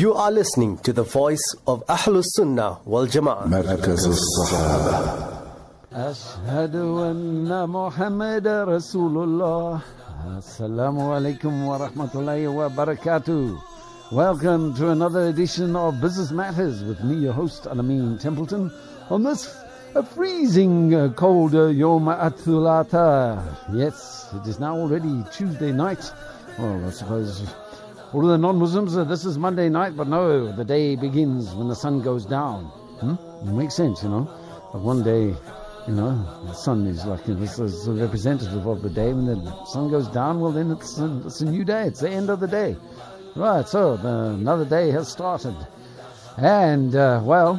You are listening to the voice of Ahlus Sunnah wal Jama'ah. مركز الصحابة أشهد أن محمد رسول الله السلام عليكم ورحمة الله وبركاته Welcome to another edition of Business Matters with me, your host, Alameen Templeton, on this a freezing uh, cold uh, Yom Athulata. Yes, it is now already Tuesday night. Well, I suppose all the non-Muslims, uh, this is Monday night, but no, the day begins when the sun goes down. Hmm? It makes sense, you know. But one day, you know, the sun is like you know, it's a representative of the day. When the sun goes down, well, then it's a, it's a new day. It's the end of the day. Right, so the, another day has started. And, uh, well,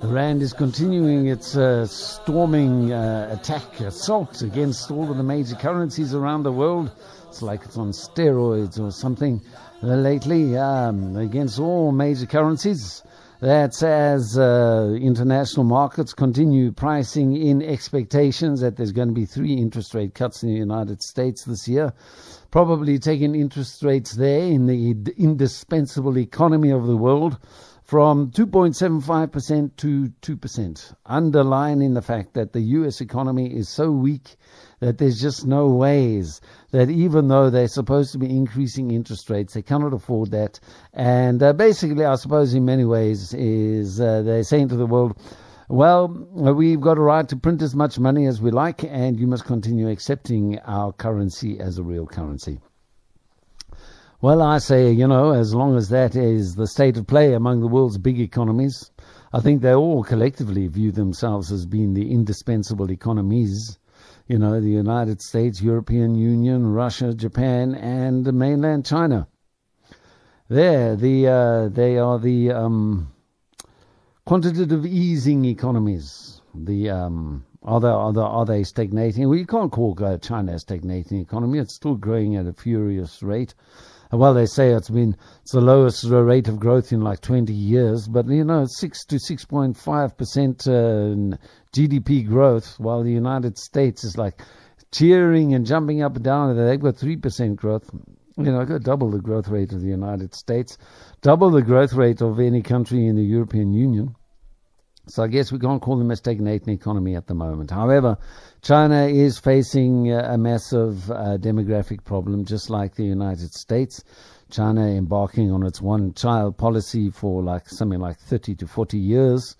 the Rand is continuing its uh, storming uh, attack, assault against all of the major currencies around the world. It's like it's on steroids or something uh, lately um, against all major currencies. That's as uh, international markets continue pricing in expectations that there's going to be three interest rate cuts in the United States this year. Probably taking interest rates there in the indispensable economy of the world from 2.75% to 2%, underlining the fact that the US economy is so weak that there's just no ways that even though they're supposed to be increasing interest rates, they cannot afford that. And uh, basically, I suppose in many ways is uh, they're saying to the world, well, we've got a right to print as much money as we like, and you must continue accepting our currency as a real currency. Well, I say, you know, as long as that is the state of play among the world's big economies, I think they all collectively view themselves as being the indispensable economies. You know, the United States, European Union, Russia, Japan, and mainland China. There, the uh, they are the um, quantitative easing economies. The um, are they are they are they stagnating? Well, you can't call China a stagnating economy. It's still growing at a furious rate. Well, they say it's been it's the lowest rate of growth in like 20 years, but you know, six to 6.5 percent uh, GDP growth, while the United States is like cheering and jumping up and down. They've got three percent growth. You know, got double the growth rate of the United States, double the growth rate of any country in the European Union. So I guess we can't call them a stagnating economy at the moment. However, China is facing a massive uh, demographic problem, just like the United States. China embarking on its one-child policy for like something like 30 to 40 years,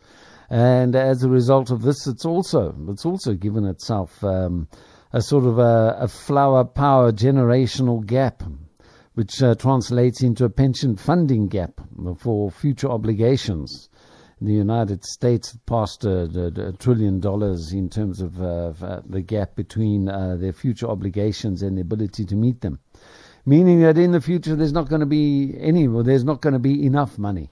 and as a result of this, it's also it's also given itself um, a sort of a, a, flower power generational gap, which uh, translates into a pension funding gap for future obligations the United States passed a, a, a trillion dollars in terms of uh, the gap between uh, their future obligations and the ability to meet them. Meaning that in the future there's not going to be any, or there's not going to be enough money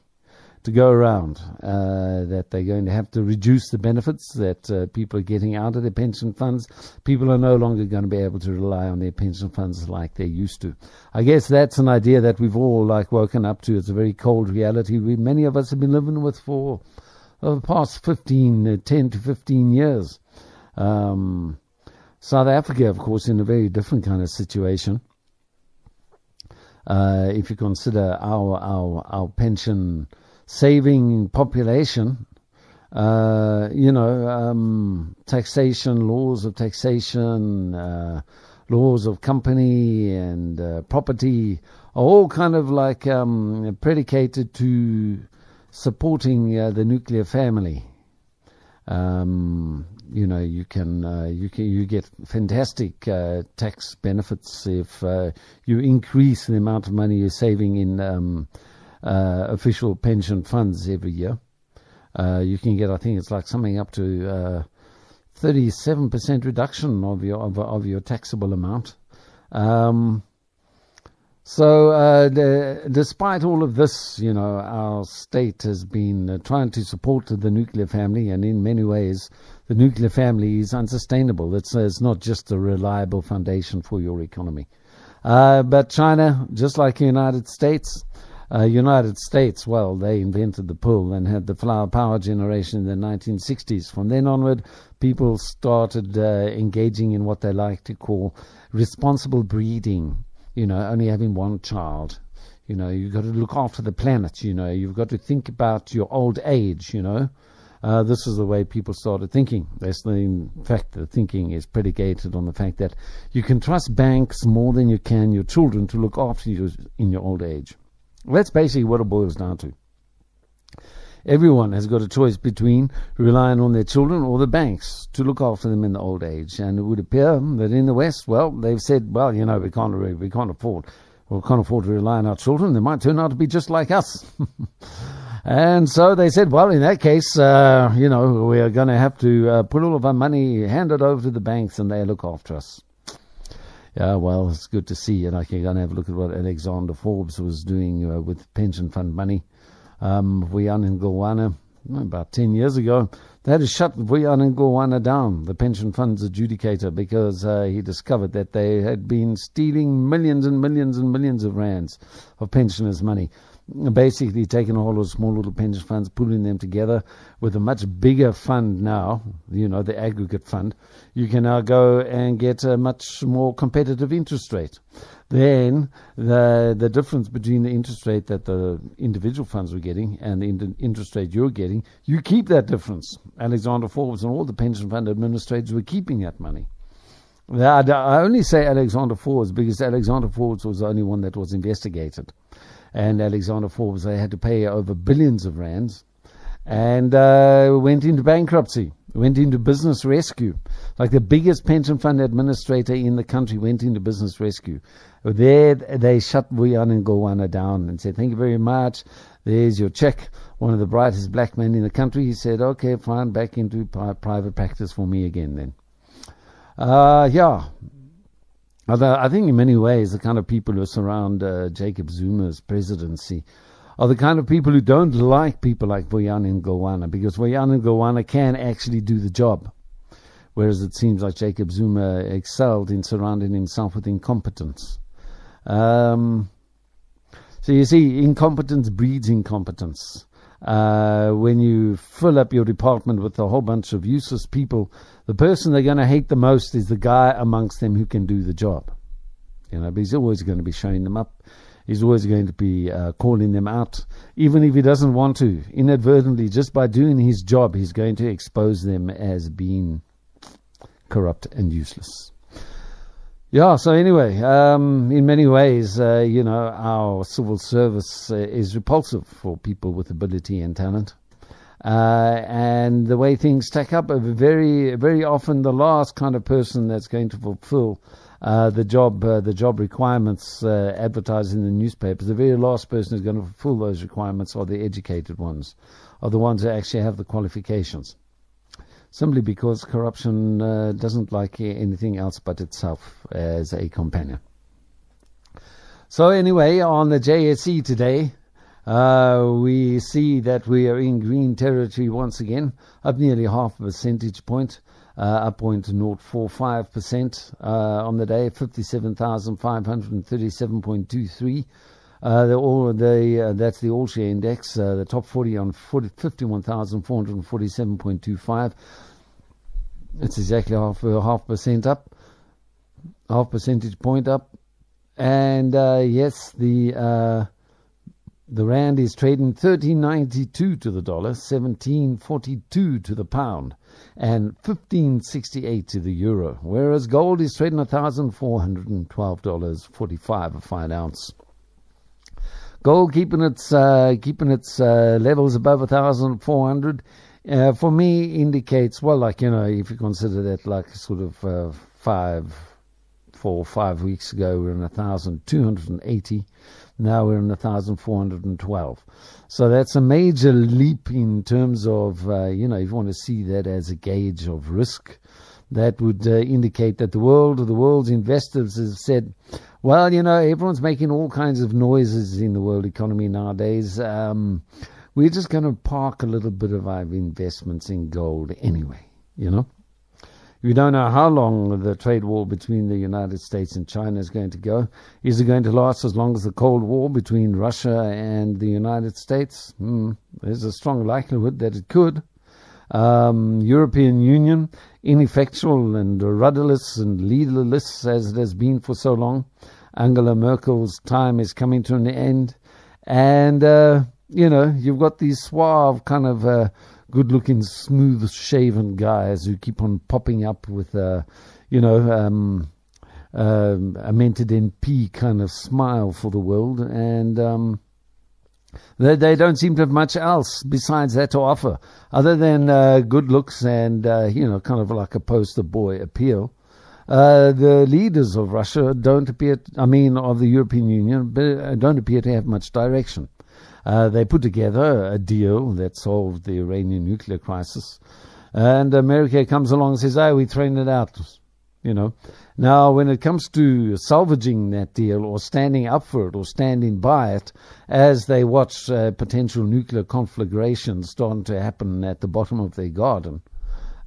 to go around. Uh, that they're going to have to reduce the benefits that uh, people are getting out of their pension funds. People are no longer going to be able to rely on their pension funds like they used to. I guess that's an idea that we've all like woken up to. It's a very cold reality. We many of us have been living with for the past 15, uh, 10 to 15 years. Um, South Africa, of course, in a very different kind of situation. Uh, if you consider our our our pension saving population, uh, you know, um, taxation, laws of taxation, uh, laws of company and uh, property are all kind of like um, predicated to supporting uh, the nuclear family. Um, you know, you can uh, you can you get fantastic uh, tax benefits if you increase the amount of money you're saving in um, uh, official pension funds every year. Uh, you can get, I think it's like something up to uh, 37% reduction of your of, of your taxable amount. Um, so, uh, the, despite all of this, you know, our state has been uh, trying to support the nuclear family, and in many ways, the nuclear family is unsustainable. It's, it's not just a reliable foundation for your economy. Uh, but China, just like the United States, uh, United States, well, they invented the pool and had the flower power generation in the 1960s. From then onward, people started uh, engaging in what they like to call responsible breeding. You know, only having one child. You know, you've got to look after the planet. You know, you've got to think about your old age. You know, uh, this is the way people started thinking. In fact, the thinking is predicated on the fact that you can trust banks more than you can your children to look after you in your old age. That's basically what it boils down to. Everyone has got a choice between relying on their children or the banks to look after them in the old age. And it would appear that in the West, well, they've said, well, you know, we can't, we can't afford, we can't afford to rely on our children. They might turn out to be just like us. And so they said, well, in that case, uh, you know, we are going to have to uh, put all of our money, hand it over to the banks, and they look after us. Yeah, well, it's good to see. And I can go and have a look at what Alexander Forbes was doing uh, with pension fund money. Um, Vuyani Ngalwana, about 10 years ago, they had to shut Vuyani Ngalwana down, the pension fund's adjudicator, because uh, he discovered that they had been stealing millions and millions and millions of rands of pensioners' money basically taking all those small little pension funds, putting them together with a much bigger fund now, you know, the aggregate fund, you can now go and get a much more competitive interest rate. Then the the difference between the interest rate that the individual funds were getting and the interest rate you're getting, you keep that difference. Alexander Forbes and all the pension fund administrators were keeping that money. I only say Alexander Forbes because Alexander Forbes was the only one that was investigated and Alexander Forbes, they had to pay over billions of rands and uh, went into bankruptcy, went into business rescue. Like the biggest pension fund administrator in the country went into business rescue. There, they shut Vuyani Ngalwana down and said, Thank you very much. There's your check. One of the brightest black men in the country. He said, Okay, fine, back into private practice for me again then. Uh, yeah, Although I think in many ways the kind of people who surround uh, Jacob Zuma's presidency are the kind of people who don't like people like Vuyani Ngalwana because Vuyani Ngalwana can actually do the job. Whereas it seems like Jacob Zuma excelled in surrounding himself with incompetence. Um, so you see, incompetence breeds incompetence. Uh, when you fill up your department with a whole bunch of useless people, the person they're going to hate the most is the guy amongst them who can do the job. You know, but he's always going to be showing them up. He's always going to be uh, calling them out, even if he doesn't want to. Inadvertently, just by doing his job, he's going to expose them as being corrupt and useless. Yeah, so anyway, um, in many ways, uh, you know, our civil service uh, is repulsive for people with ability and talent. Uh, and the way things stack up, very, very often the last kind of person that's going to fulfill uh, the job, uh, the job requirements uh, advertised in the newspapers, the very last person who's going to fulfill those requirements are the educated ones, are the ones who actually have the qualifications simply because corruption uh, doesn't like anything else but itself as a companion. So, anyway, on the JSE today, uh, we see that we are in green territory once again, up nearly half a percentage point, uh, up 0.045% uh, on the day, 57,537.23. Uh, the, all the uh, that's the all share index. Uh, the top 40 on 40, 51,447.25. It's exactly half uh, half percent up, half percentage point up, and uh, yes, the the rand is trading 13.92 to the dollar, 17.42 to the pound, and 15.68 to the euro. Whereas gold is trading $1,412.45 a fine ounce. Gold keeping its uh, keeping its uh, levels above a thousand four hundred. Uh, for me, indicates well, like you know, if you consider that like sort of uh, five, four, five weeks ago, we we're in a thousand two hundred and eighty. Now we're in a thousand four hundred and twelve. So that's a major leap in terms of uh, you know, if you want to see that as a gauge of risk that would uh, indicate that the world, the world's investors have said, well, you know, everyone's making all kinds of noises in the world economy nowadays. Um, we're just going to park a little bit of our investments in gold anyway, you know. We don't know how long the trade war between the United States and China is going to go. Is it going to last as long as the Cold War between Russia and the United States? Hmm, there's a strong likelihood that it could. Um, European Union, ineffectual and rudderless and leaderless as it has been for so long. Angela Merkel's time is coming to an end. And, uh, you know, you've got these suave, kind of uh, good looking, smooth shaven guys who keep on popping up with, uh, you know, um, um, a mentored MP kind of smile for the world. And, um, they, they don't seem to have much else besides that to offer, other than uh, good looks and uh, you know, kind of like a poster boy appeal. Uh, the leaders of Russia don't appear, I mean, of the European Union, uh, don't appear to have much direction. Uh, they put together a deal that solved the Iranian nuclear crisis, and America comes along and says, "Oh, we're throwing it out," you know. Now, when it comes to salvaging that deal or standing up for it or standing by it as they watch uh, potential nuclear conflagrations starting to happen at the bottom of their garden,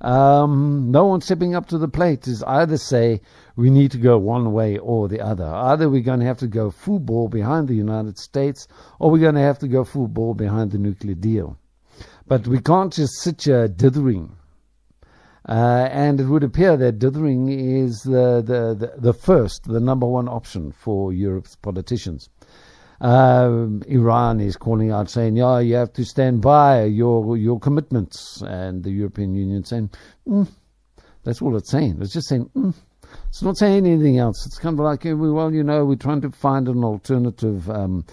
um, no one stepping up to the plate is either say we need to go one way or the other. Either we're going to have to go full ball behind the United States or we're going to have to go full ball behind the nuclear deal. But we can't just sit here dithering uh, and it would appear that dithering is the, the, the, the, first, the number one option for Europe's politicians. Um, Iran is calling out saying, yeah, you have to stand by your, your commitments. And the European Union saying, mm. that's all it's saying. It's just saying, mm. it's not saying anything else. It's kind of like, well, you know, we're trying to find an alternative um,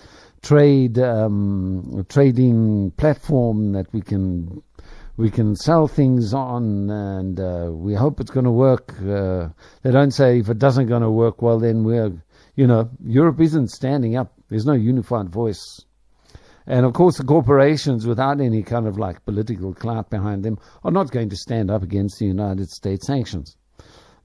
trade um, trading platform that we can we can sell things on, and uh, we hope it's going to work. Uh, they don't say if it doesn't going to work, well then we're, you know, Europe isn't standing up. There's no unified voice. And of course, the corporations, without any kind of like political clout behind them, are not going to stand up against the United States sanctions.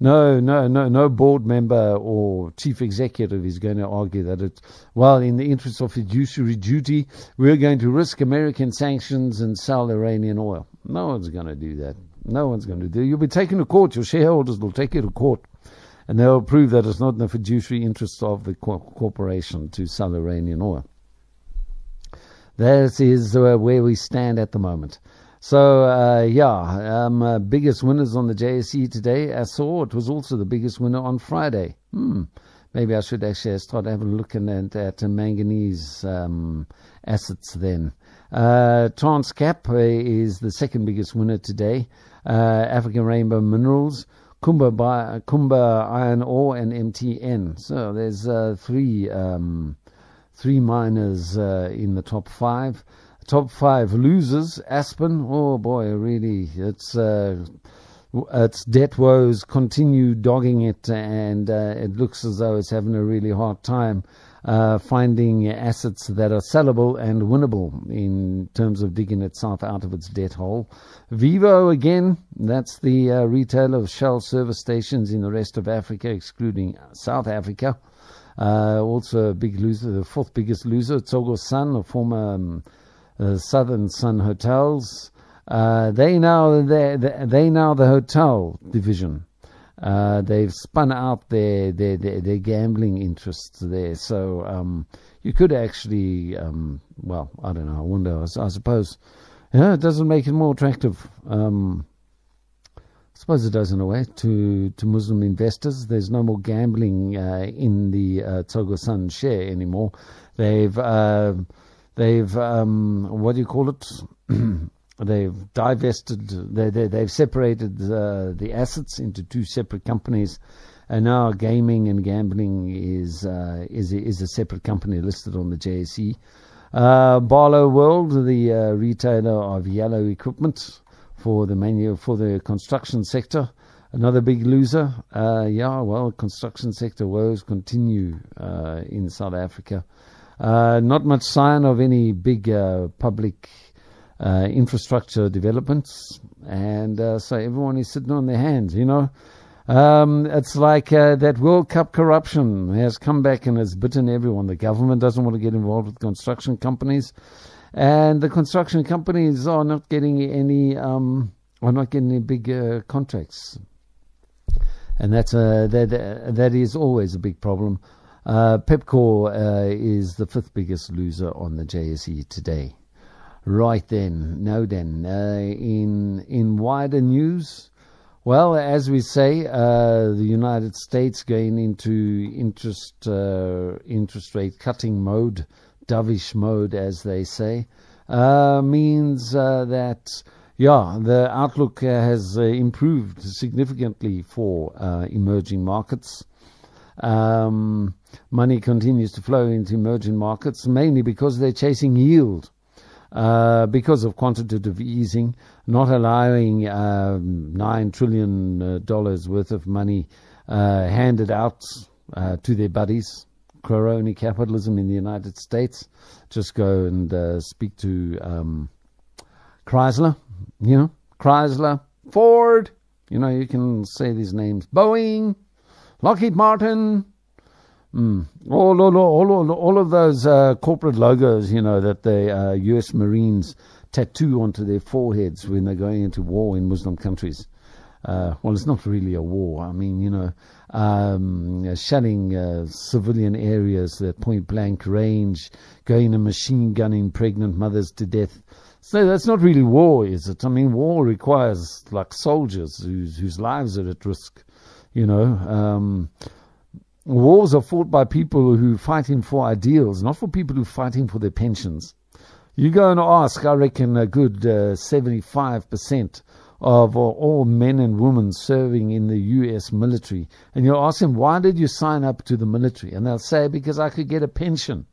No, no, no, no board member or chief executive is going to argue that it, well, in the interest of fiduciary duty, we're going to risk American sanctions and sell Iranian oil. No one's going to do that. No one's going to do. You'll be taken to court. Your shareholders will take you to court, and they'll prove that it's not in the fiduciary interest of the corporation to sell Iranian oil. That is uh, where we stand at the moment. So uh, yeah, um, uh, biggest winners on the JSE today. I saw it was also the biggest winner on Friday. Hmm. Maybe I should actually start having a look at, at manganese um, assets then. Uh, Transcap is the second biggest winner today. Uh, African Rainbow Minerals, Kumba, Kumba Iron Ore, and MTN. So there's uh, three um, three miners uh, in the top five top five losers. Aspen, oh boy, really, it's uh, its debt woes continue dogging it, and uh, it looks as though it's having a really hard time uh, finding assets that are sellable and winnable in terms of digging itself out of its debt hole. Vivo again, that's the uh, retailer of Shell service stations in the rest of Africa, excluding South Africa. Uh, also a big loser, the fourth biggest loser, Tsogo Sun, a former um, the Southern Sun Hotels. Uh, they now they they now the hotel division. Uh, they've spun out their, their their, their gambling interests there. So um, you could actually, um, well, I don't know. I wonder. I, I suppose, yeah, it doesn't make it more attractive. Um, I suppose it does in a way to, to Muslim investors. There's no more gambling uh, in the uh, Tsogo Sun share anymore. They've uh, They've um, what do you call it? they've divested. They, they they've separated uh, the assets into two separate companies, and now gaming and gambling is uh, is is a separate company listed on the JSE. Uh, Barloworld, the uh, retailer of yellow equipment for the manu- for the construction sector, another big loser. Uh, yeah, well, construction sector woes continue uh, in South Africa. Uh, not much sign of any big public uh, infrastructure developments, and uh, so everyone is sitting on their hands. You know, um, it's like uh, that World Cup corruption has come back and has bitten everyone. The government doesn't want to get involved with construction companies, and the construction companies are not getting any um, are not getting any big uh, contracts, and that's a that that is always a big problem. Uh, Pepkor uh, is the fifth biggest loser on the JSE today. Right then, now then, uh, in in wider news, Well, as we say, uh, the United States going into interest uh, interest rate cutting mode, dovish mode, as they say, uh, means uh, that yeah, the outlook uh, has improved significantly for emerging markets. Um, money continues to flow into emerging markets, mainly because they're chasing yield. Uh, because of quantitative easing, not allowing um, nine trillion uh, worth of money uh, handed out uh, to their buddies. Crony capitalism in the United States. Just go and speak to um, Chrysler, you know, Chrysler, Ford. You know, you can say these names. Boeing, Lockheed Martin, Mm. All, all, all, all, of those uh, corporate logos, you know, that the uh, U.S. Marines tattoo onto their foreheads when they're going into war in Muslim countries. Uh, well, it's not really a war. I mean, you know, um, shelling uh, civilian areas at point blank range, going and machine gunning pregnant mothers to death. So that's not really war, is it? I mean, war requires like soldiers whose whose lives are at risk. You know, um, Wars are fought by people who are fighting for ideals, not for people who are fighting for their pensions. You go and ask, I reckon, a good uh, 75% of all men and women serving in the U.S. military, and you'll ask them, why did you sign up to the military? And they'll say, because I could get a pension.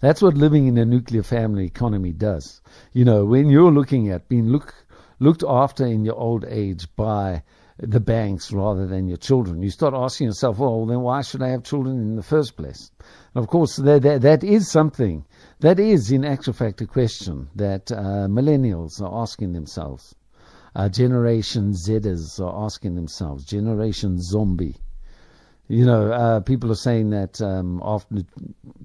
That's what living in a nuclear family economy does. You know, when you're looking at being look, looked after in your old age by the banks rather than your children. You start asking yourself, well, then why should I have children in the first place? And of course, that, that, that is something, that is in actual fact a question that uh, millennials are asking themselves. Uh, Generation Zers are asking themselves, Generation Zombie. You know, uh, people are saying that um, after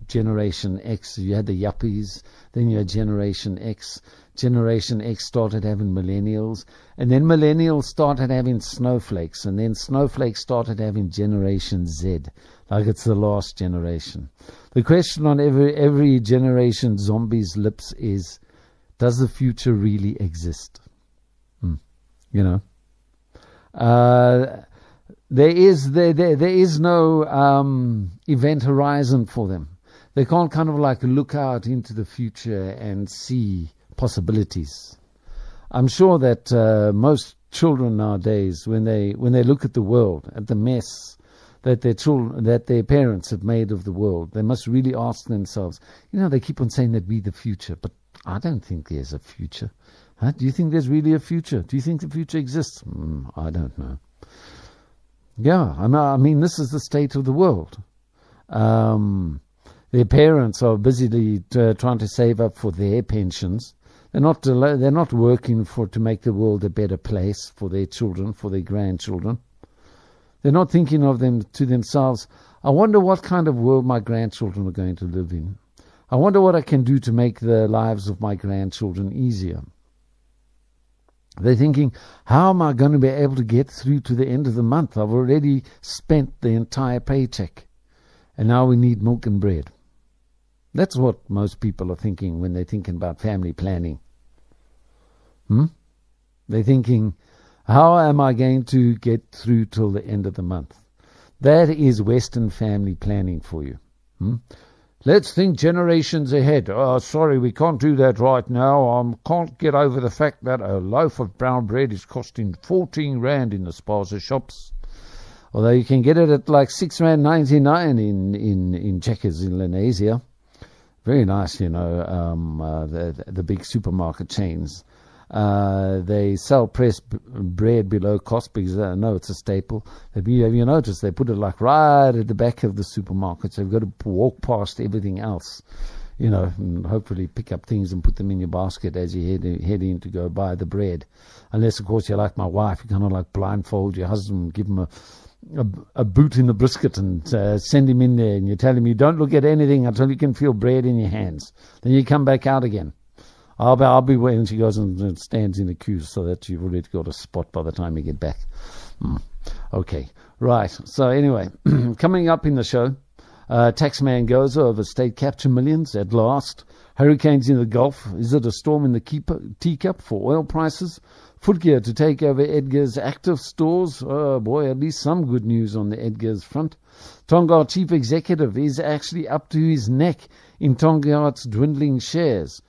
Generation X, you had the yuppies, then you had Generation X. Generation X started having millennials, and then millennials started having snowflakes, and then snowflakes started having Generation Z, like it's the last generation. The question on every every generation zombie's lips is, does the future really exist? Hmm. You know, uh, there is there, there there is no um, event horizon for them. They can't kind of like look out into the future and see possibilities. I'm sure that uh, most children nowadays, when they when they look at the world, at the mess that their children, that their parents have made of the world, they must really ask themselves. You know, they keep on saying that we the future, but I don't think there's a future. Huh? Do you think there's really a future? Do you think the future exists? Mm, I don't know. Yeah, I mean, this is the state of the world. Um, their parents are busily uh, trying to save up for their pensions. They're not they're not working for to make the world a better place for their children, for their grandchildren. They're not thinking of them to themselves. I wonder what kind of world my grandchildren are going to live in. I wonder what I can do to make the lives of my grandchildren easier. They're thinking, how am I going to be able to get through to the end of the month? I've already spent the entire paycheck, and now we need milk and bread. That's what most people are thinking when they're thinking about family planning. Hmm? They're thinking, how am I going to get through till the end of the month? That is Western family planning for you. Hmm? Let's think generations ahead. Oh, sorry, we can't do that right now. I can't get over the fact that a loaf of brown bread is costing 14 rand in the spaza shops. Although you can get it at like 6 rand 99 in, in, in Checkers in Lenasia very nice, you know, um, uh, the, the big supermarket chains. Uh, they sell pressed b- bread below cost because they know it's a staple. Have you, have you noticed they put it like right at the back of the supermarket? So you've got to walk past everything else, you know, and hopefully pick up things and put them in your basket as you head, head in to go buy the bread. Unless, of course, you're like my wife, you kind of like blindfold your husband, give him a a, a, boot in the brisket and uh, send him in there and you tell him you don't look at anything until you can feel bread in your hands. Then you come back out again. I'll be, I'll be waiting. She goes and stands in the queue so that you've already got a spot by the time you get back. Mm. Okay, right. So anyway, coming up in the show, uh, taxman goes over state capture millions at last. Hurricanes in the Gulf. Is it a storm in the keeper, teacup for oil prices? Footgear to take over Edgar's active stores. Oh boy, at least some good news on the Edgar's front. Tongaat chief executive is actually up to his neck in Tongaat's dwindling shares.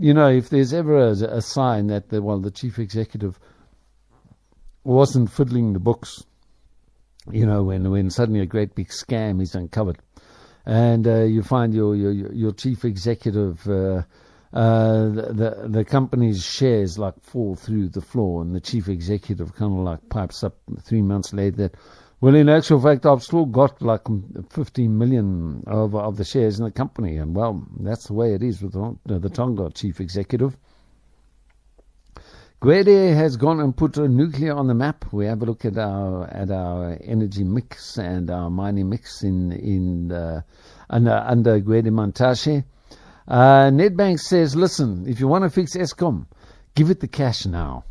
You know, if there's ever a, a sign that the well, the chief executive wasn't fiddling the books, you know, when when suddenly a great big scam is uncovered, and uh, you find your your your chief executive. Uh, uh, the the company's shares like fall through the floor, and the chief executive kind of like pipes up three months later that, well, in actual fact, I've still got like 15 million of of the shares in the company, and well, that's the way it is with the, the Tongaat chief executive. Gwede has gone and put nuclear on the map. We have a look at our at our energy mix and our mining mix in in uh, under under Gwede Mantashe. Uh, Nedbank says, listen, if you want to fix Eskom, give it the cash now.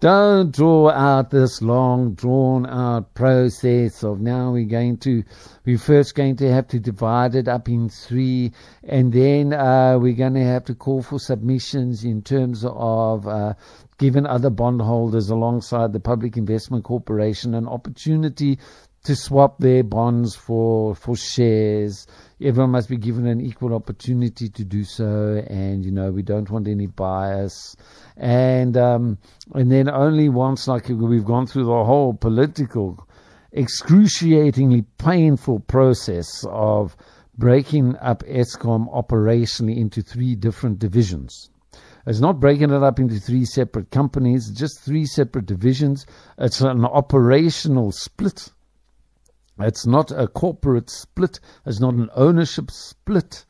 Don't draw out this long, drawn out process of now we're going to, we're first going to have to divide it up in three, and then uh, we're going to have to call for submissions in terms of uh, giving other bondholders alongside the Public Investment Corporation an opportunity to swap their bonds for for shares. Everyone must be given an equal opportunity to do so, and you know we don't want any bias. And um, and then only once, like we've gone through the whole political, excruciatingly painful process of breaking up Eskom operationally into three different divisions. It's not breaking it up into three separate companies, just three separate divisions. It's an operational split it's not a corporate split. It's not an ownership split.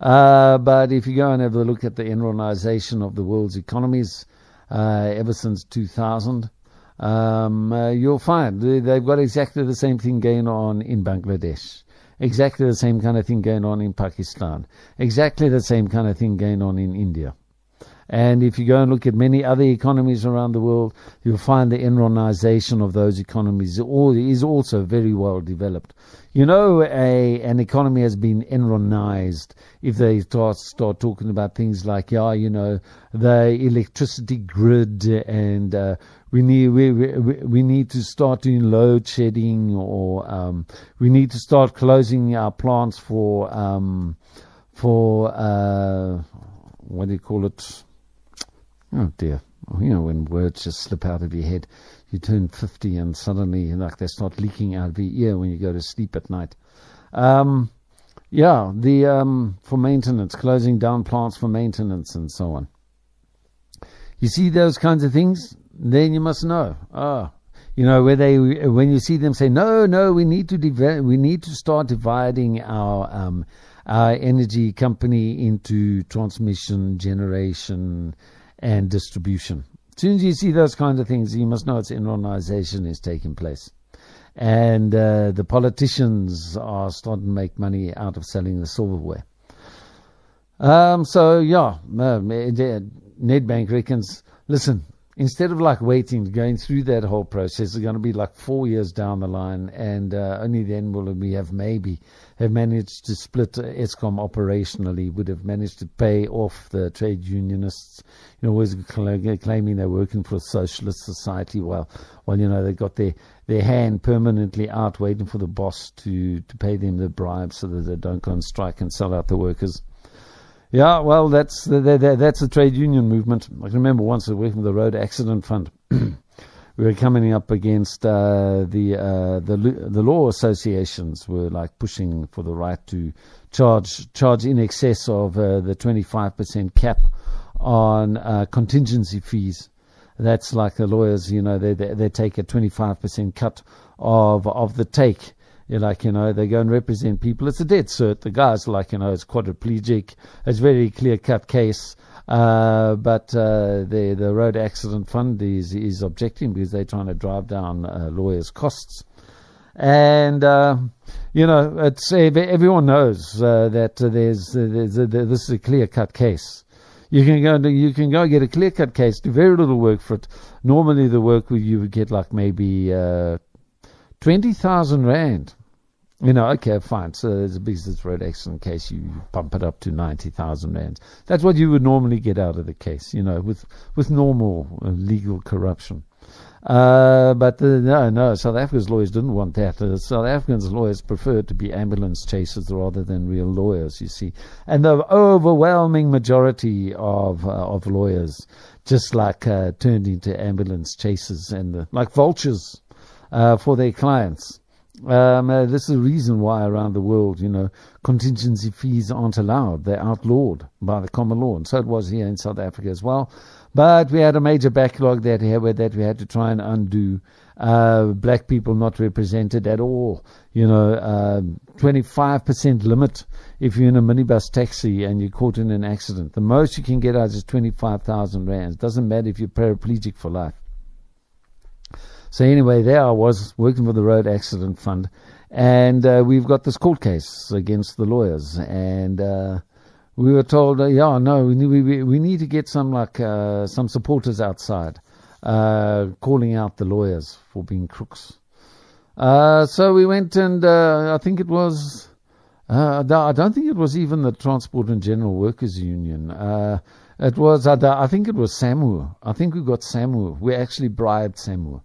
Uh, but if you go and have a look at the Enronization of the world's economies uh, ever since 2000, um, uh, you'll find they've got exactly the same thing going on in Bangladesh. Exactly the same kind of thing going on in Pakistan. Exactly the same kind of thing going on in India. And if you go and look at many other economies around the world, you'll find the Enronization of those economies is also very well developed. You know, a, an economy has been Enronized if they start, start talking about things like, yeah, you know, the electricity grid and uh, we need we, we, we need to start doing load shedding or um, we need to start closing our plants for um, for uh, what do you call it? Oh dear. You know, when words just slip out of your head, you turn 50 and suddenly like they start leaking out of your ear when you go to sleep at night. Um, yeah, the um, for maintenance, closing down plants for maintenance and so on. You see those kinds of things, then you must know. Ah, you know where they when you see them say no, no, we need to div- we need to start dividing our um, our energy company into transmission, generation, and distribution. As soon as you see those kinds of things, you must know it's Enronization is taking place. And uh, the politicians are starting to make money out of selling the silverware. Um, so, yeah, uh, Nedbank reckons, listen, instead of like waiting, going through that whole process, it's going to be like four years down the line, and uh, only then will we have maybe have managed to split Eskom operationally, would have managed to pay off the trade unionists, you know, always claiming they're working for a socialist society. Well, well, you know, they've got their their hand permanently out, waiting for the boss to to pay them the bribe so that they don't go on strike and sell out the workers. Yeah, well, that's the, the, that's the trade union movement. I can remember once working with the Road Accident Fund. we were coming up against uh, the uh, the the law associations were like pushing for the right to charge charge in excess of uh, the 25% cap on uh, contingency fees. That's like the lawyers, you know, they they, they take a 25% cut of of the take you're like, you know, they go and represent people. It's a dead cert. The guy's like, you know, it's quadriplegic. It's very clear cut case. Uh, but uh, the the road accident fund is is objecting because they're trying to drive down uh, lawyers' costs, and uh, you know it's everyone knows uh, that there's, there's a, this is a clear cut case. You can go and, you can go get a clear cut case, do very little work for it. Normally, the work you would get like maybe uh, twenty thousand rand You know, okay, fine. So there's a business road accident case. You pump it up to ninety thousand rands. That's what you would normally get out of the case. You know, with with normal uh, legal corruption. Uh, but uh, no, no, South Africa's lawyers didn't want that. Uh, South Africans' lawyers preferred to be ambulance chasers rather than real lawyers, you see. And the overwhelming majority of of lawyers just like turned into ambulance chasers and like vultures for their clients. Um, this is the reason why around the world, you know, contingency fees aren't allowed. They're outlawed by the common law. And so it was here in South Africa as well. But we had a major backlog that, that we had to try and undo. Uh, black people not represented at all. You know, uh, 25% limit if you're in a minibus taxi and you're caught in an accident. The most you can get out is 25,000 rands. Doesn't matter if you're paraplegic for life. So anyway, there I was working for the Road Accident Fund, and uh, we've got this court case against the lawyers, and uh, we were told, uh, yeah, no, we need, we, we need to get some like uh, some supporters outside, uh, calling out the lawyers for being crooks. Uh, so we went and I think it was, I don't think it was even the Transport and General Workers Union. it was, I think it was SAMWU. I think we got SAMWU. We actually bribed SAMWU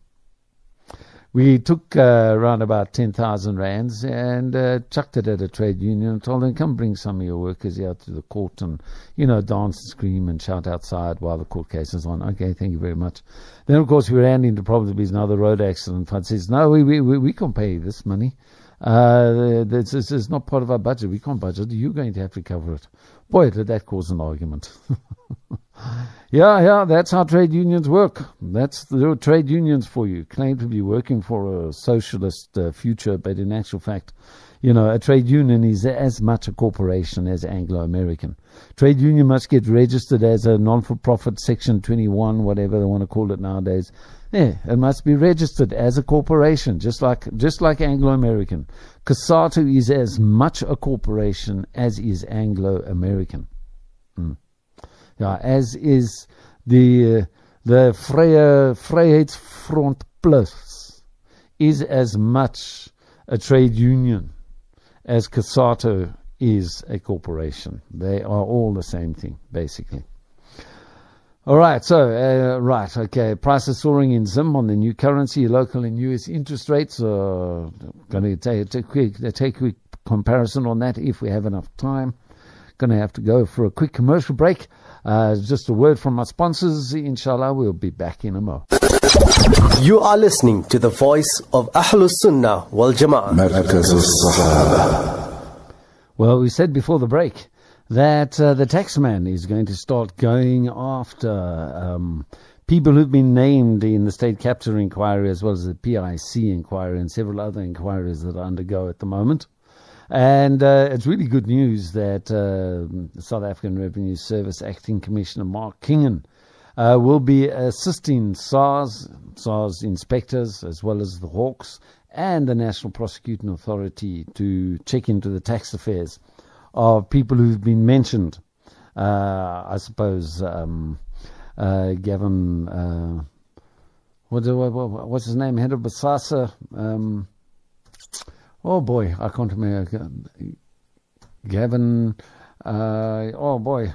we took uh, around about 10,000 rands and uh, chucked it at a trade union and told them, come bring some of your workers out to the court and, you know, dance and scream and shout outside while the court case is on. Okay, thank you very much. Then, of course, we ran into problems with another road accident fund says, no, we, we, we, we can't pay this money. Uh, this, is not part of our budget. We can't budget. You're going to have to cover it. Boy, did that cause an argument. yeah, yeah, that's how trade unions work. That's the trade unions for you. Claim to be working for a socialist uh, future, but in actual fact, you know, a trade union is as much a corporation as Anglo American. Trade union must get registered as a non for profit, Section 21, whatever they want to call it nowadays. Yeah, it must be registered as a corporation, just like just like Anglo American. COSATU is as much a corporation as is Anglo American. Mm. Yeah, as is the uh, the Vrye Vryheidsfront Plus is as much a trade union as COSATU is a corporation. They are all the same thing, basically. All right, so, uh, right, okay. Prices soaring in Zim on the new currency, local and US interest rates. Uh, going to take, take, quick, take a quick comparison on that if we have enough time. Going to have to go for a quick commercial break. Uh, just a word from our sponsors. Inshallah, we'll be back in a moment. You are listening to the voice of Ahlus Sunnah wal Jama'ah. Well, we said before the break that uh, the taxman is going to start going after um, people who've been named in the state capture inquiry as well as the PIC inquiry and several other inquiries that are undergo at the moment. And uh, it's really good news that uh, South African Revenue Service Acting Commissioner Mark Kingon uh, will be assisting SARS, SARS inspectors, as well as the Hawks and the National Prosecuting Authority to check into the tax affairs of people who've been mentioned. Uh, I suppose um, uh, Gavin, uh, what, what, what's his name? Head of Bosasa. Um, oh boy, I can't remember. Gavin. Uh, oh boy,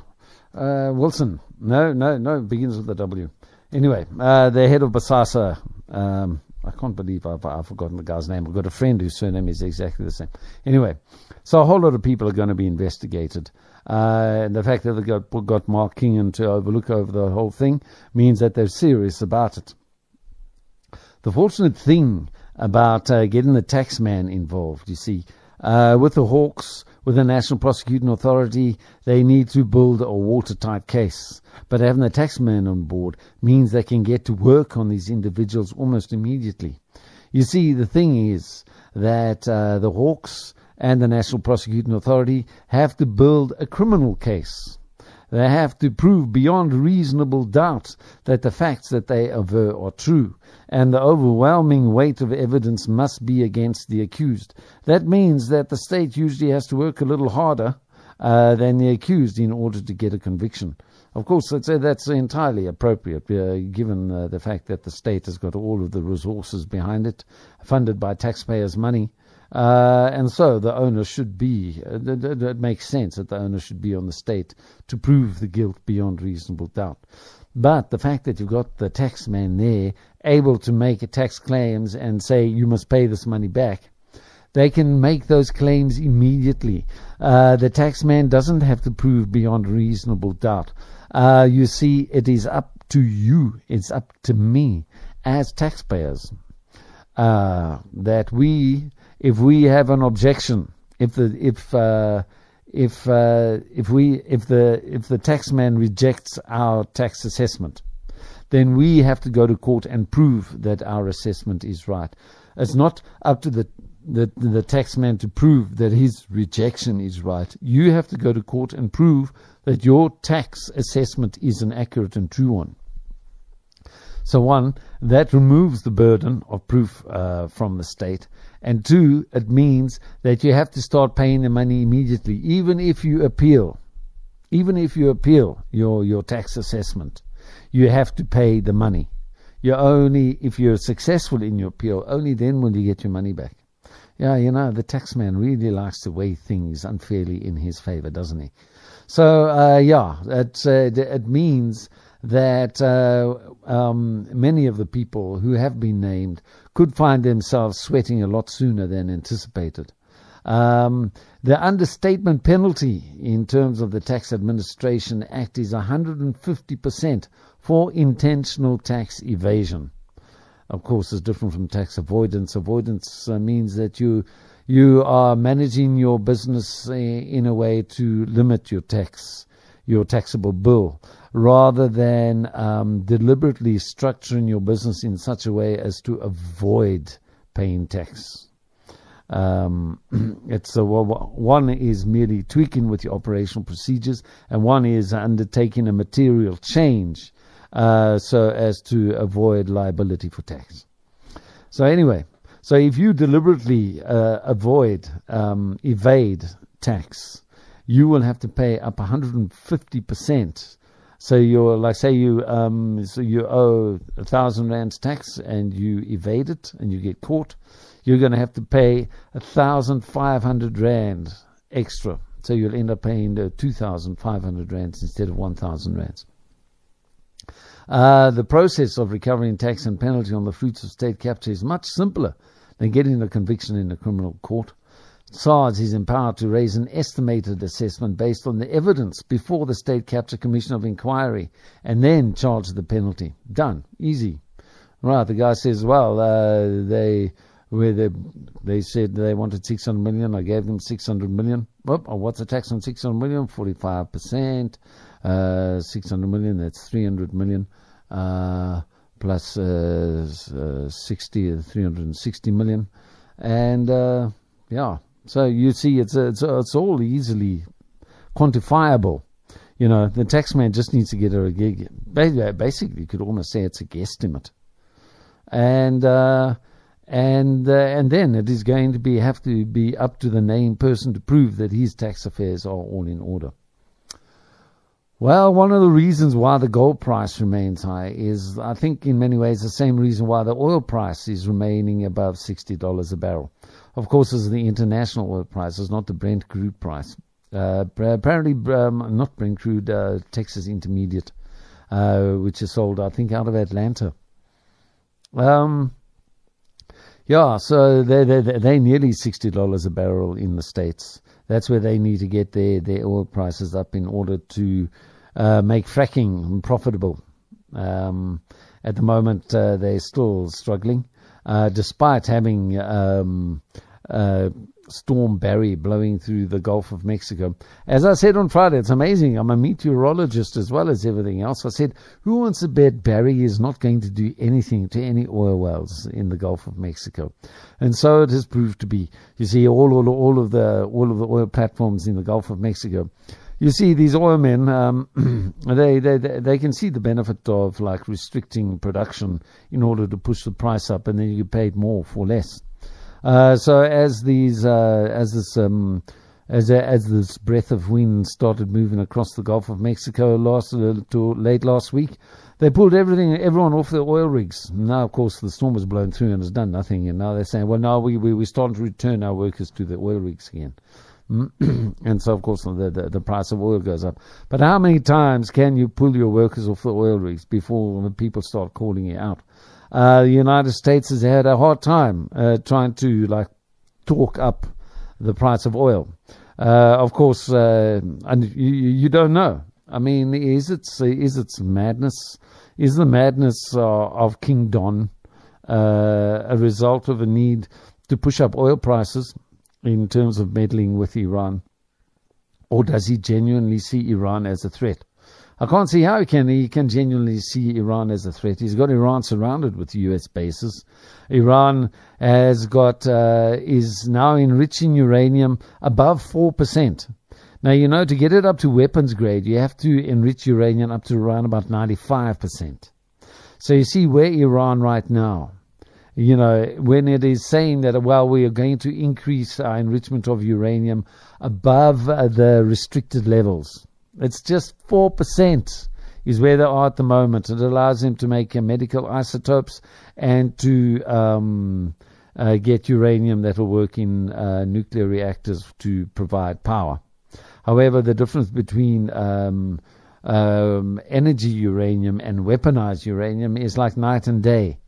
uh, Wilson. No, no, no. Begins with a W. Anyway, uh, the head of Bosasa Um, I can't believe I've, I've forgotten the guy's name. I've got a friend whose surname is exactly the same. Anyway, so a whole lot of people are going to be investigated. Uh, and the fact that they got, got Mark Kingon to overlook over the whole thing means that they're serious about it. The fortunate thing about uh, getting the taxman involved, you see, uh, with the Hawks, with the National Prosecuting Authority, they need to build a watertight case. But having the taxman on board means they can get to work on these individuals almost immediately. You see, the thing is that uh, the Hawks and the National Prosecuting Authority have to build a criminal case. They have to prove beyond reasonable doubt that the facts that they aver are true, and the overwhelming weight of evidence must be against the accused. That means that the state usually has to work a little harder uh, than the accused in order to get a conviction. Of course, that's, uh, that's entirely appropriate, uh, given uh, the fact that the state has got all of the resources behind it, funded by taxpayers' money. Uh, and so the owner should be, uh, it makes sense that the owner should be on the state to prove the guilt beyond reasonable doubt. But the fact that you've got the taxman there able to make tax claims and say you must pay this money back, they can make those claims immediately. Uh, the taxman doesn't have to prove beyond reasonable doubt. Uh, you see, it is up to you, it's up to me as taxpayers uh, that we, if we have an objection, if the if uh, if uh, if we if the if the taxman rejects our tax assessment, then we have to go to court and prove that our assessment is right. It's not up to the the, the taxman to prove that his rejection is right. You have to go to court and prove that your tax assessment is an accurate and true one. So, one, that removes the burden of proof uh, from the state. And two, it means that you have to start paying the money immediately, even if you appeal. Even if you appeal your, your tax assessment, you have to pay the money. You only, if you're successful in your appeal, only then will you get your money back. Yeah, you know, the taxman really likes to weigh things unfairly in his favor, doesn't he? So, uh, yeah, it, uh, it means that uh, um, many of the people who have been named could find themselves sweating a lot sooner than anticipated. Um, the understatement penalty in terms of the Tax Administration Act is 150% for intentional tax evasion. Of course, it's different from tax avoidance. Avoidance uh, means that you you are managing your business uh, in a way to limit your tax, your taxable bill rather than um, deliberately structuring your business in such a way as to avoid paying tax. Um, it's a, one is merely tweaking with your operational procedures, and one is undertaking a material change uh, so as to avoid liability for tax. So anyway, so if you deliberately uh, avoid, um, evade tax, you will have to pay up 150 percent so you're like say you um, so you owe a thousand rand tax and you evade it and you get caught, you're going to have to pay a thousand five hundred rand extra. So you'll end up paying two thousand five hundred rands instead of one thousand rands. Uh, the process of recovering tax and penalty on the fruits of state capture is much simpler than getting a conviction in a criminal court. SARS is empowered to raise an estimated assessment based on the evidence before the State Capture Commission of Inquiry and then charge the penalty. Done. Easy. Right, the guy says, well, uh, they where they, they said they wanted 600 million, I gave them 600 million. Oh, what's the tax on 600 million? 45%. Uh, 600 million, that's 300 million. Uh, plus uh, uh 60, 360 million. And, uh, yeah, so you see, it's it's it's all easily quantifiable. You know, the taxman just needs to get a gig. Basically, you could almost say it's a guesstimate, and uh, and uh, and then it is going to be have to be up to the named person to prove that his tax affairs are all in order. Well, one of the reasons why the gold price remains high is, I think, in many ways, the same reason why the oil price is remaining above sixty dollars a barrel of course, is the international oil price, it's not the Brent crude price. Uh, apparently, um, not Brent crude, uh, Texas Intermediate, uh, which is sold, I think, out of Atlanta. Um, yeah, so they they they nearly sixty dollars a barrel in the states. That's where they need to get their their oil prices up in order to uh, make fracking profitable. Um, at the moment, uh, they're still struggling uh, despite having um, uh, Storm Barry blowing through the Gulf of Mexico. As I said on Friday, it's amazing. I'm a meteorologist as well as everything else. I said, who wants to bet Barry is not going to do anything to any oil wells in the Gulf of Mexico? And so it has proved to be. You see, all, all, all of the all of the oil platforms in the Gulf of Mexico you see these oil men um, they, they they can see the benefit of like restricting production in order to push the price up and then you get paid more for less uh, so as these uh, as this um, as as this breath of wind started moving across the Gulf of Mexico last uh, to late last week. They pulled everything, everyone off their oil rigs. Now, of course, the storm has blown through and has done nothing. And now they're saying, well, now we, we, we're starting to return our workers to the oil rigs again. and so, of course, the, the, the price of oil goes up. But how many times can you pull your workers off the oil rigs before people start calling you out? Uh, the United States has had a hard time uh, trying to like talk up the price of oil. Uh, of course, uh, and you, you don't know. I mean, is it is it madness? Is the madness uh, of King Don uh, a result of a need to push up oil prices in terms of meddling with Iran? Or does he genuinely see Iran as a threat? I can't see how he can he can genuinely see Iran as a threat. He's got Iran surrounded with U.S. bases. Iran has got uh, is now enriching uranium above four percent. Now, you know, to get it up to weapons grade, you have to enrich uranium up to around about 95%. So you see where Iran right now, you know, when it is saying that, well, we are going to increase our enrichment of uranium above uh, the restricted levels. It's just 4% is where they are at the moment. It allows them to make medical isotopes and to um, uh, get uranium that will work in uh, nuclear reactors to provide power. However, the difference between um, um, energy uranium and weaponized uranium is like night and day.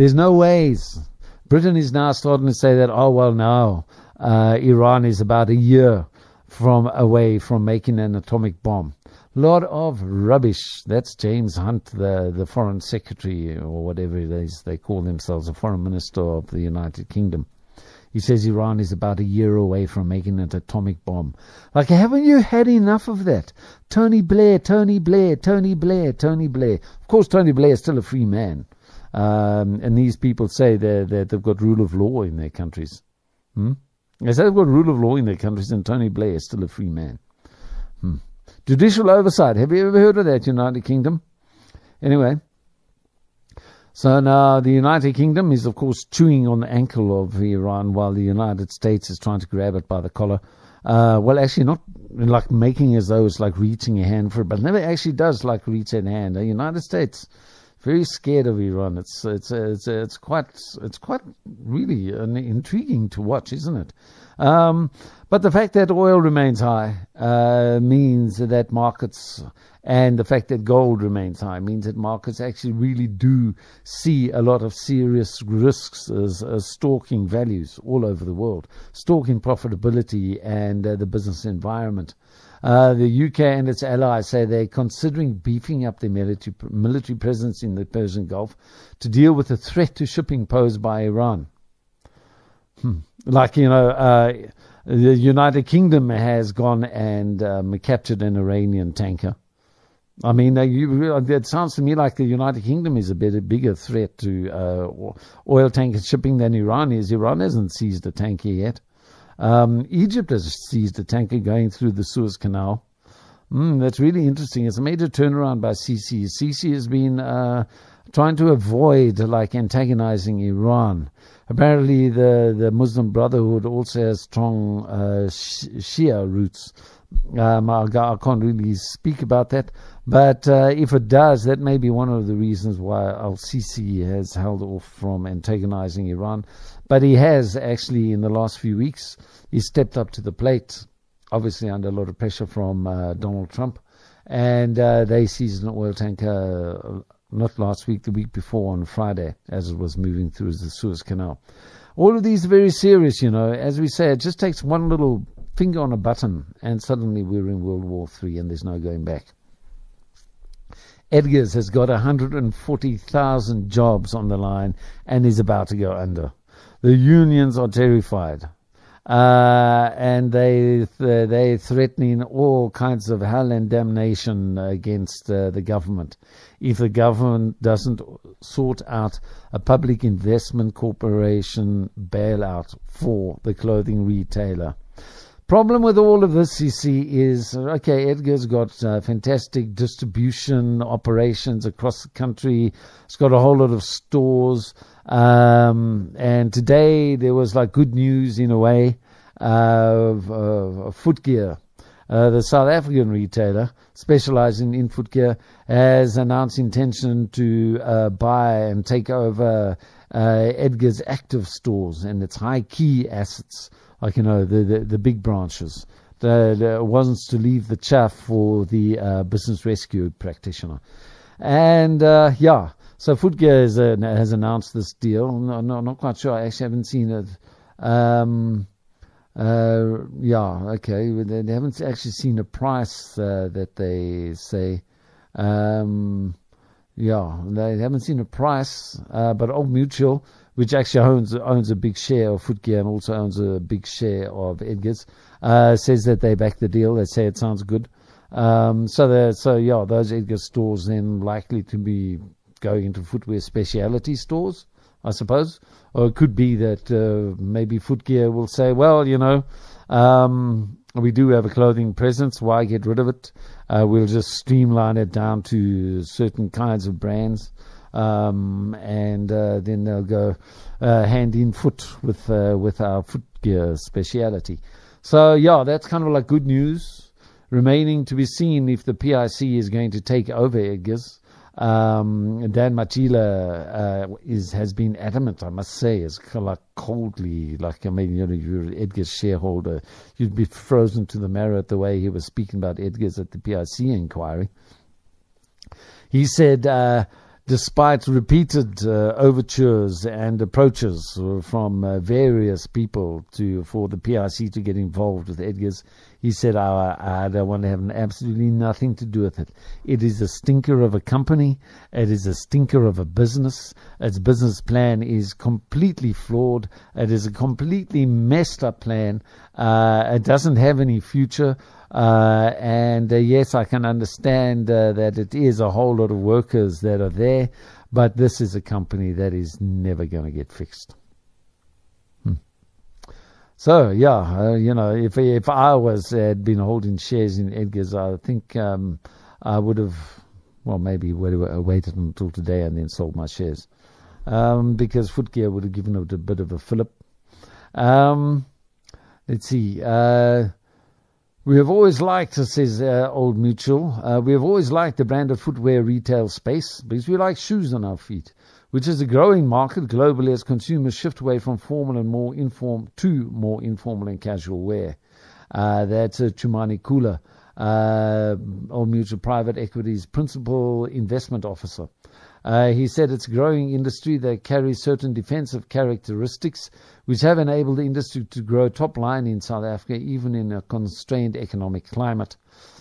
There's no ways. Britain is now starting to say that, oh, well, now uh, Iran is about a year from away from making an atomic bomb. Lot of rubbish. That's James Hunt, the, the foreign secretary, or whatever it is they call themselves, the foreign minister of the United Kingdom. He says Iran is about a year away from making an atomic bomb. Like, haven't you had enough of that? Tony Blair, Tony Blair, Tony Blair, Tony Blair. Of course, Tony Blair is still a free man. Um, and these people say that they've got rule of law in their countries. Hmm? They say they've got rule of law in their countries, and Tony Blair is still a free man. Hmm. Judicial oversight. Have you ever heard of that, United Kingdom? Anyway, so now the United Kingdom is, of course, chewing on the ankle of Iran while the United States is trying to grab it by the collar. Uh, well, actually, not like making as though it's like reaching a hand for it, but never actually does like reach a hand. The United States very scared of Iran. It's it's it's it's quite it's quite really intriguing to watch, isn't it? Um, but the fact that oil remains high uh, means that markets and the fact that gold remains high means that markets actually really do see a lot of serious risks as, as stalking values all over the world, stalking profitability and uh, the business environment. Uh, the UK and its allies say they're considering beefing up their military, military presence in the Persian Gulf to deal with the threat to shipping posed by Iran. Hmm. Like, you know, uh, the United Kingdom has gone and um, captured an Iranian tanker. I mean, it sounds to me like the United Kingdom is a bit bigger threat to uh, oil tanker shipping than Iran is. Iran hasn't seized a tanker yet. Um, Egypt has seized a tanker going through the Suez Canal. Mm, that's really interesting. It's a major turnaround by Sisi. Sisi has been uh, trying to avoid like antagonizing Iran. Apparently, the, the Muslim Brotherhood also has strong uh, Shia roots. Um, I, I, can't really speak about that, but uh, if it does, that may be one of the reasons why Al Sisi has held off from antagonizing Iran. But he has actually, in the last few weeks, he stepped up to the plate, obviously under a lot of pressure from uh, Donald Trump. And uh, they seized an oil tanker uh, not last week, the week before on Friday, as it was moving through the Suez Canal. All of these are very serious, you know. As we say, it just takes one little finger on a button, and suddenly we're in World War Three, and there's no going back. Edgars has got 140,000 jobs on the line and is about to go under. The unions are terrified. Uh, and they they threatening all kinds of hell and damnation against uh, the government if the government doesn't sort out a public investment corporation bailout for the clothing retailer. Problem with all of this, you see, is okay. Edgar's got uh, fantastic distribution operations across the country. It's got a whole lot of stores. Um, and today there was like good news in a way. of uh, Footgear. Uh, the South African retailer specializing in footgear has announced intention to uh, buy and take over uh, Edgar's active stores and its high key assets, like you know the the, the big branches. The wants to leave the chaff for the uh, business rescue practitioner, and uh, yeah. So Footgear is, has announced this deal. No, no, not quite sure. I actually haven't seen it. Um, uh, yeah, okay. They, they, haven't actually seen a price uh, that they say. Um, yeah, they haven't seen a price, uh, but Old Mutual, which actually owns owns a big share of Footgear and also owns a big share of Edgar's, uh, says that they back the deal. They say it sounds good. Um, so, so yeah, those Edgar stores then likely to be going into footwear specialty stores. I suppose. Or it could be that uh, maybe Footgear will say, well, you know, um, we do have a clothing presence. Why get rid of it? Uh, we'll just streamline it down to certain kinds of brands. Um, and uh, then they'll go uh, hand in foot with uh, with our footgear speciality. So yeah, that's kind of like good news. Remaining to be seen if the PIC is going to take over Edgar's. Um, Dan Matjila uh, is has been adamant, I must say, is like coldly, like I mean, you know, you're Edgar's shareholder, you'd be frozen to the marrow at the way he was speaking about Edgar's at the PIC inquiry. He said, uh, despite repeated uh, overtures and approaches from uh, various people to for the PIC to get involved with Edgar's, he said, I, I don't want to have absolutely nothing to do with it. It is a stinker of a company. It is a stinker of a business. Its business plan is completely flawed. It is a completely messed up plan. Uh, it doesn't have any future. Uh, and uh, yes, I can understand uh, that it is a whole lot of workers that are there, but this is a company that is never going to get fixed. So yeah, uh, you know, if if I was had been holding shares in Edgar's, I think um, I would have, well, maybe waited until today and then sold my shares, um, because Footgear would have given it a bit of a fillip. Um, let's see. Uh, we have always liked, says uh, Old Mutual, uh, we have always liked the brand of footwear retail space because we like shoes on our feet which is a growing market globally as consumers shift away from formal and more informal to more informal and casual wear. Uh, that's uh, Chumani Kula, uh, Old Mutual Private Equity's principal investment officer. Uh, he said it's a growing industry that carries certain defensive characteristics which have enabled the industry to grow top line in South Africa even in a constrained economic climate.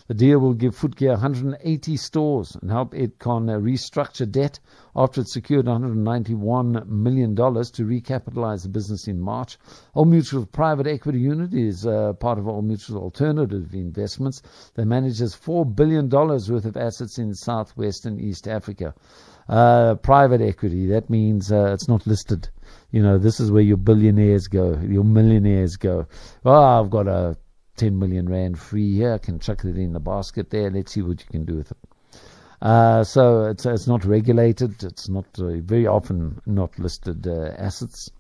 The deal will give Footgear 180 stores and help Edcon uh, restructure debt after it secured $191 million to recapitalize the business in March. Old Mutual's private equity unit is uh, part of Old Mutual's alternative investments that manages $4 billion worth of assets in Southwest and East Africa. Uh, private equity, that means uh, it's not listed. You know, this is where your billionaires go, your millionaires go. Well, I've got a 10 million rand free here. I can chuck it in the basket there. Let's see what you can do with it. Uh, so it's, it's not regulated. It's not uh, very often not listed uh, assets.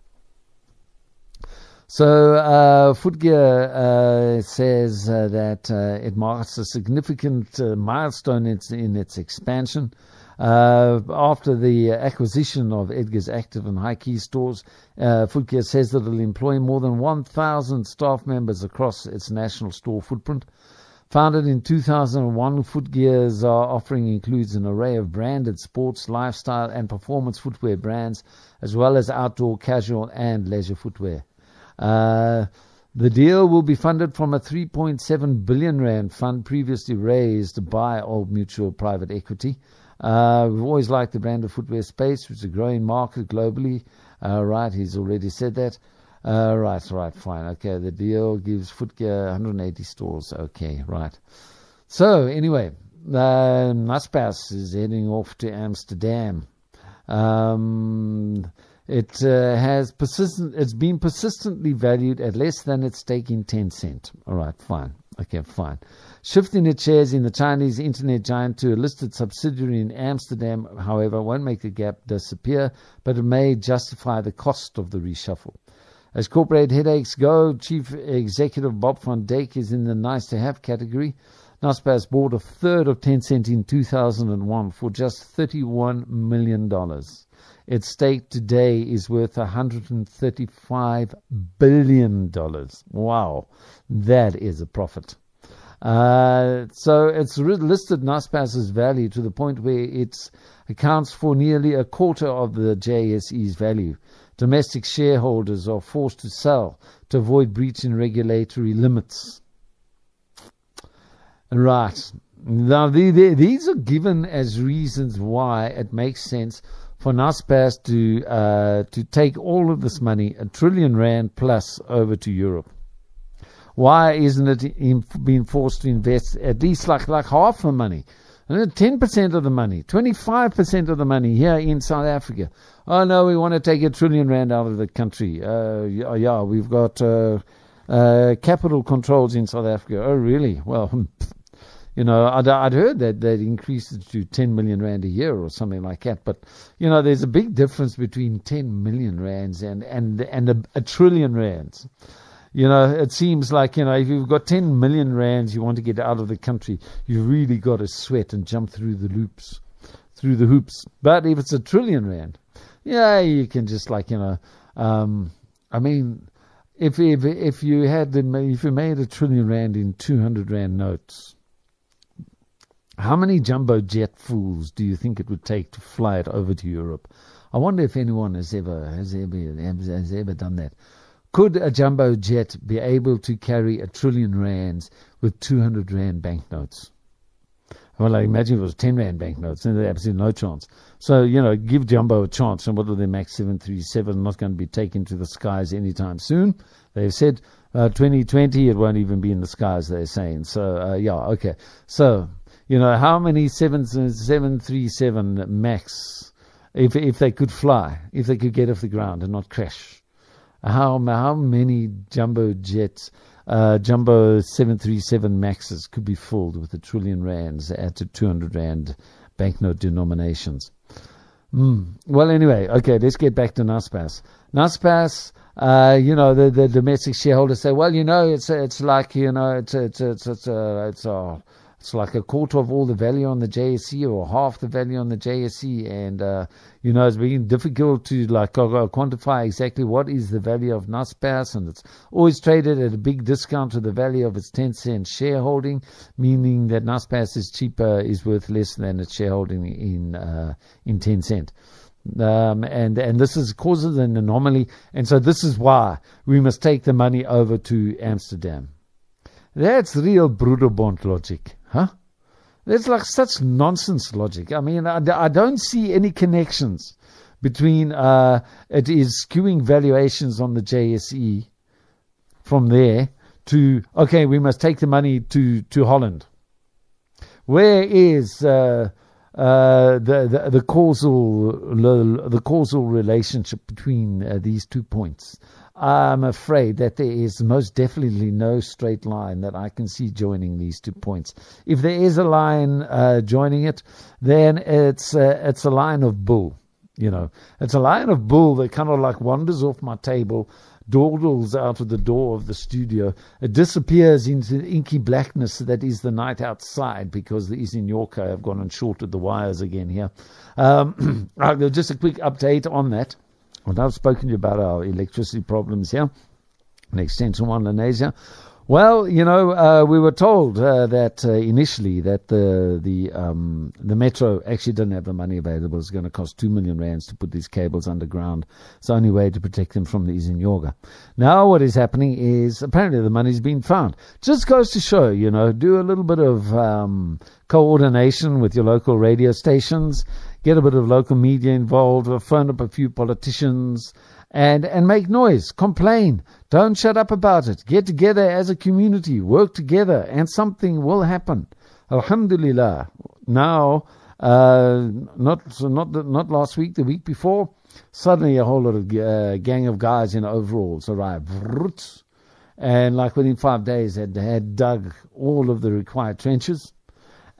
So uh, Footgear uh, says uh, that uh, it marks a significant milestone in its, in its expansion. Uh, after the acquisition of Edgar's Active and High Key stores, uh, Footgear says that it'll employ more than 1,000 staff members across its national store footprint. Founded in 2001, Footgear's offering includes an array of branded sports, lifestyle, and performance footwear brands, as well as outdoor, casual, and leisure footwear. Uh, the deal will be funded from a 3.7 billion rand fund previously raised by Old Mutual Private Equity. Uh, we've always liked the brand of footwear space, which is a growing market globally. Uh, right, he's already said that. Uh, right, right, fine. Okay, the deal gives Footgear 180 stores. Okay, right. So, anyway, uh, Naspers is heading off to Amsterdam. Um, it uh, has persistent. It's been persistently valued at less than its stake in Tencent. All right, fine. Okay, fine. Shifting its shares in the Chinese internet giant to a listed subsidiary in Amsterdam, however, won't make the gap disappear, but it may justify the cost of the reshuffle. As corporate headaches go, Chief Executive Bob van Dijk is in the nice to have category. Naspers bought a third of Tencent in 2001 for just $31 million. Its stake today is worth $135 billion. Wow, that is a profit. Uh, so it's listed Naspers' value to the point where it accounts for nearly a quarter of the JSE's value. Domestic shareholders are forced to sell to avoid breaching regulatory limits. Right. Now, the, the, these are given as reasons why it makes sense for Naspers to uh, to take all of this money, a trillion rand plus, over to Europe. Why isn't it in, being forced to invest at least like like half the money? Ten percent of the money, twenty-five percent of the money here in South Africa. Oh no, we want to take a trillion rand out of the country. Uh, yeah, we've got uh, uh, capital controls in South Africa. Oh really? Well, You know, I'd, I'd heard that they'd increased it to 10 million rand a year or something like that. But, you know, there's a big difference between 10 million rands and, and, and a, a trillion rands. You know, it seems like, you know, if you've got 10 million rands you want to get out of the country, you've really got to sweat and jump through the loops, through the hoops. But if it's a trillion rand, yeah, you can just like, you know, um, I mean, if, if, if you had, the, if you made a trillion rand in 200 rand notes, how many jumbo jet fools do you think it would take to fly it over to Europe? I wonder if anyone has ever has ever has ever done that. Could a jumbo jet be able to carry a trillion rands with 200 rand banknotes? Well, I imagine it was 10 rand banknotes, then there's absolutely no chance. So, you know, give Jumbo a chance. And what are the MAX 737 not going to be taken to the skies anytime soon? They've said uh, 2020, it won't even be in the skies, they're saying. So, uh, yeah, okay. So, you know, how many 737 MAX, if, if they could fly, if they could get off the ground and not crash, how, how many jumbo jets, uh, jumbo 737 Maxes could be filled with a trillion rands at 200 rand banknote denominations? Mm. Well, anyway, okay, let's get back to Naspers. Naspers, uh, you know, the, the domestic shareholders say, well, you know, it's it's like, you know, it's it's it's it's, uh, it's uh, it's like a quarter of all the value on the JSE or half the value on the JSE. And, uh, you know, it's been difficult to like quantify exactly what is the value of Naspers. And it's always traded at a big discount to the value of its Tencent shareholding, meaning that Naspers is cheaper, is worth less than its shareholding in, uh, in Tencent. Um, and and this is causes an anomaly, and so this is why we must take the money over to Amsterdam. That's real Broederbond logic. Huh? That's like such nonsense logic. I mean, I, I don't see any connections between uh, it is skewing valuations on the JSE from there to okay, we must take the money to to Holland. Where is uh, uh, the, the, the causal the causal relationship between uh, these two points? I'm afraid that there is most definitely no straight line that I can see joining these two points. If there is a line uh, joining it, then it's uh, it's a line of bull. You know, it's a line of bull that kind of like wanders off my table, dawdles out of the door of the studio. It disappears into the inky blackness that is the night outside because the Izinyoga have gone and shorted the wires again here. Um, just a quick update on that. Well, I've spoken to you about our electricity problems here, an extension one Lenasia. Well, you know, uh, we were told uh, that uh, initially that the the um, the metro actually didn't have the money available. It's going to cost two million rands to put these cables underground. It's the only way to protect them from the Izinyoga. Now, what is happening is apparently the money's been found. Just goes to show, you know, do a little bit of um, coordination with your local radio stations get a bit of local media involved, phone up a few politicians, and, and make noise, complain. Don't shut up about it. Get together as a community, work together, and something will happen. Alhamdulillah. Now, uh, not not not last week, the week before, suddenly a whole lot of uh, gang of guys in overalls arrived, and like within five days, had had dug all of the required trenches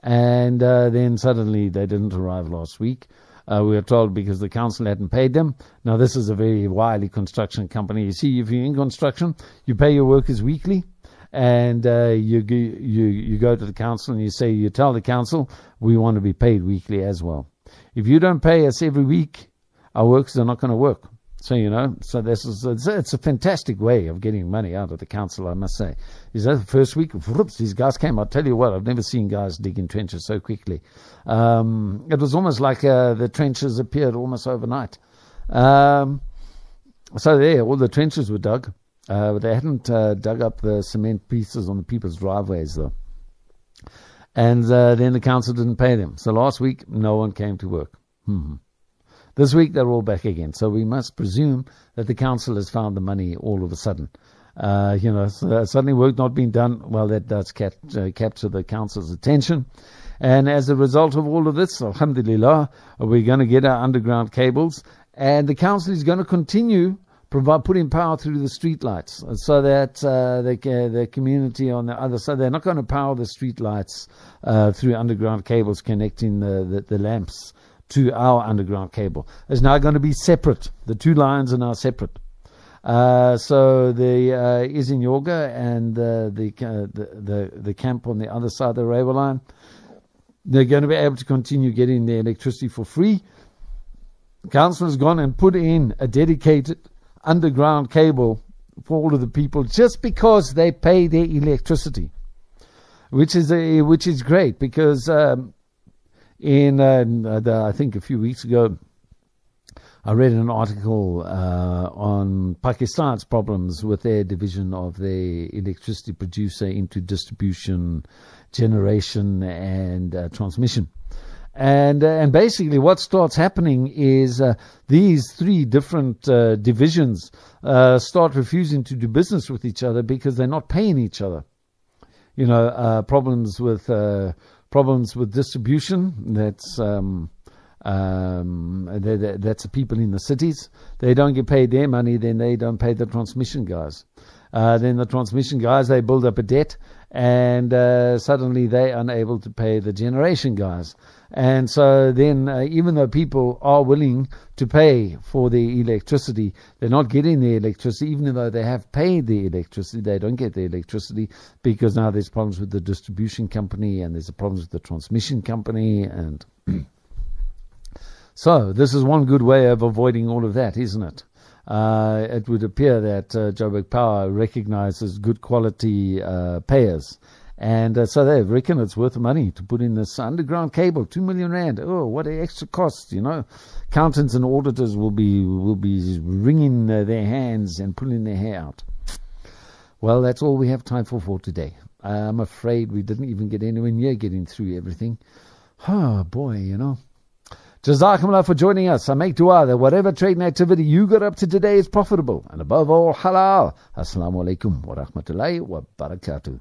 and uh, then suddenly they didn't arrive last week. Uh, we were told because the council hadn't paid them. Now, this is a very wily construction company. You see, if you're in construction, you pay your workers weekly and uh, you, you you go to the council and you say you tell the council we want to be paid weekly as well. If you don't pay us every week, our workers are not going to work. So you know, so this is it's a, fantastic way of getting money out of the council, I must say. Is that the first week? Whoops, these guys came. I'll tell you what, I've never seen guys digging trenches so quickly. Um, it was almost like uh, the trenches appeared almost overnight. Um, so there, all the trenches were dug. Uh, but they hadn't uh, dug up the cement pieces on the people's driveways though. And uh, then the council didn't pay them. So last week, no one came to work. Hmm. This week, they're all back again. So we must presume that the council has found the money all of a sudden. Uh, you know, suddenly work not being done, well, that does cap- uh, capture the council's attention. And as a result of all of this, alhamdulillah, we're going to get our underground cables. And the council is going to continue provide putting power through the streetlights so that uh, the, the community on the other side, they're not going to power the streetlights uh, through underground cables connecting the, the, the, lamps to our underground cable. It's now going to be separate. The two lines are now separate. Uh, so the uh, Izinyoga and uh, the, uh, the, the the camp on the other side of the railway line, they're going to be able to continue getting their electricity for free. Council has gone and put in a dedicated underground cable for all of the people just because they pay their electricity, which is a, which is great because um, in uh, the, I think a few weeks ago. I read an article uh, on Pakistan's problems with their division of their electricity producer into distribution, generation, and uh, transmission. And, uh, and basically, what starts happening is uh, these three different uh, divisions uh, start refusing to do business with each other because they're not paying each other. You know, uh, problems with uh, problems with distribution. That's um, um, they, they, that's the people in the cities. They don't get paid their money, then they don't pay the transmission guys. then the transmission guys they build up a debt, and suddenly they're unable to pay the generation guys. And so then, uh, even though people are willing to pay for the electricity, they're not getting the electricity, even though they have paid the electricity, they don't get the electricity because now there's problems with the distribution company and there's a problems with the transmission company. And so, this is one good way of avoiding all of that, isn't it? Uh, it would appear that uh, Joburg Power recognizes good quality uh, payers and uh, so they reckon it's worth money to put in this underground cable, two million rand. Oh, what an extra cost, you know. Accountants and auditors will be will be wringing uh, their hands and pulling their hair out. Well, that's all we have time for for today. I'm afraid we didn't even get anywhere near getting through everything. Oh boy, you know. Jazakumullah for joining us. I make dua that whatever trading activity you got up to today is profitable and above all halal. Assalamu alaikum wa rahmatullahi wa barakatuh.